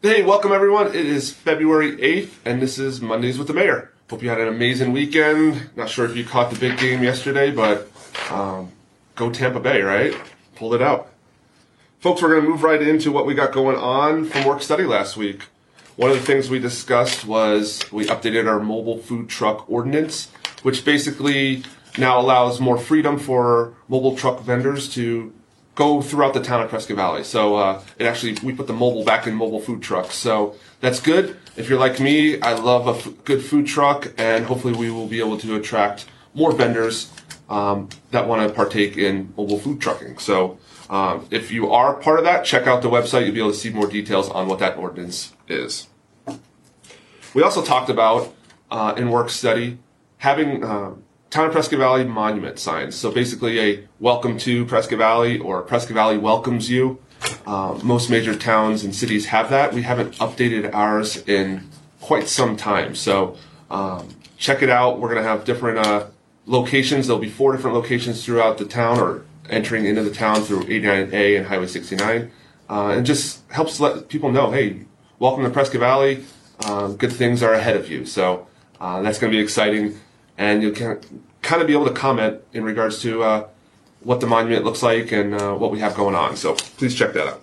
Hey, welcome everyone. It is February 8th, and this is Mondays with the Mayor. Hope you had an amazing weekend. Not sure if you caught the big game yesterday, but um, go Tampa Bay, right? Pulled it out. Folks, we're going to move right into what we got going on from work study last week. One of the things we discussed was we updated our mobile food truck ordinance, which basically now allows more freedom for mobile truck vendors to go throughout the town of Prescott Valley. So uh, it actually we put the mobile back in mobile food trucks. So that's good. If you're like me, I love a f- good food truck, and hopefully we will be able to attract more vendors um, that want to partake in mobile food trucking. So um, if you are part of that, check out the website. You'll be able to see more details on what that ordinance is. We also talked about uh, in work study having uh, Town of Prescott Valley monument signs. So basically, a welcome to Prescott Valley or Prescott Valley welcomes you. Uh, most major towns and cities have that. We haven't updated ours in quite some time. So um, check it out. We're going to have different uh, locations. There'll be four different locations throughout the town or entering into the town through 89A and Highway 69. Uh, and just helps let people know, hey, welcome to Prescott Valley. Um, good things are ahead of you. So uh, that's going to be exciting. And you can kind of be able to comment in regards to uh, what the monument looks like and uh, what we have going on. So please check that out.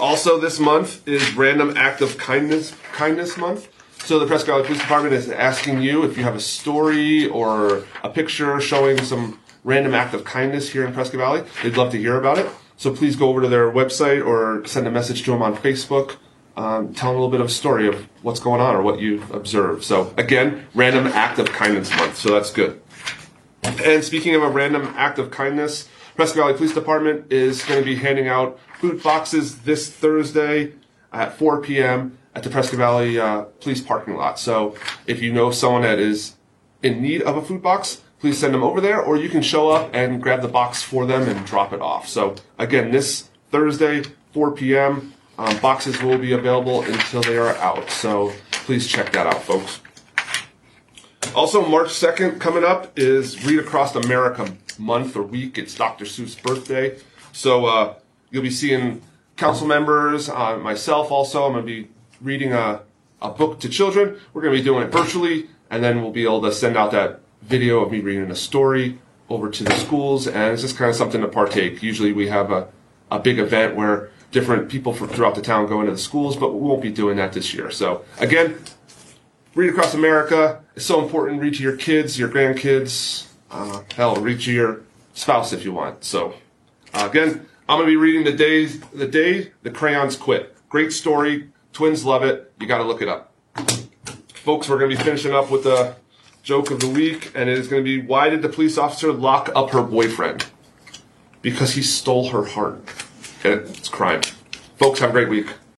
Also, this month is Random Act of Kindness Kindness Month. So the Prescott Valley Police Department is asking you if you have a story or a picture showing some random act of kindness here in Prescott Valley. They'd love to hear about it. So please go over to their website or send a message to them on Facebook. Um, tell them a little bit of a story of what's going on or what you've observed. So again, random act of kindness month. So that's good. And speaking of a random act of kindness, Prescott Valley Police Department is going to be handing out food boxes this Thursday at 4 p.m. at the Prescott Valley uh, Police parking lot. So if you know someone that is in need of a food box, please send them over there, or you can show up and grab the box for them and drop it off. So again, this Thursday, 4 p.m. Um, boxes will be available until they are out. So please check that out, folks. Also, March 2nd coming up is Read Across America month or week. It's Dr. Seuss' birthday. So uh, you'll be seeing council members, uh, myself also. I'm going to be reading a, a book to children. We're going to be doing it virtually, and then we'll be able to send out that video of me reading a story over to the schools, and it's just kind of something to partake. Usually we have a, a big event where different people from throughout the town go into the schools, but we won't be doing that this year. So again, read across America is so important. Read to your kids, your grandkids, uh, hell, read to your spouse if you want. So uh, again, I'm gonna be reading the day, the day the crayons quit. Great story. Twins love it. You got to look it up, folks. We're gonna be finishing up with the joke of the week, and it is gonna be why did the police officer lock up her boyfriend? Because he stole her heart. It's crime. Folks, have a great week.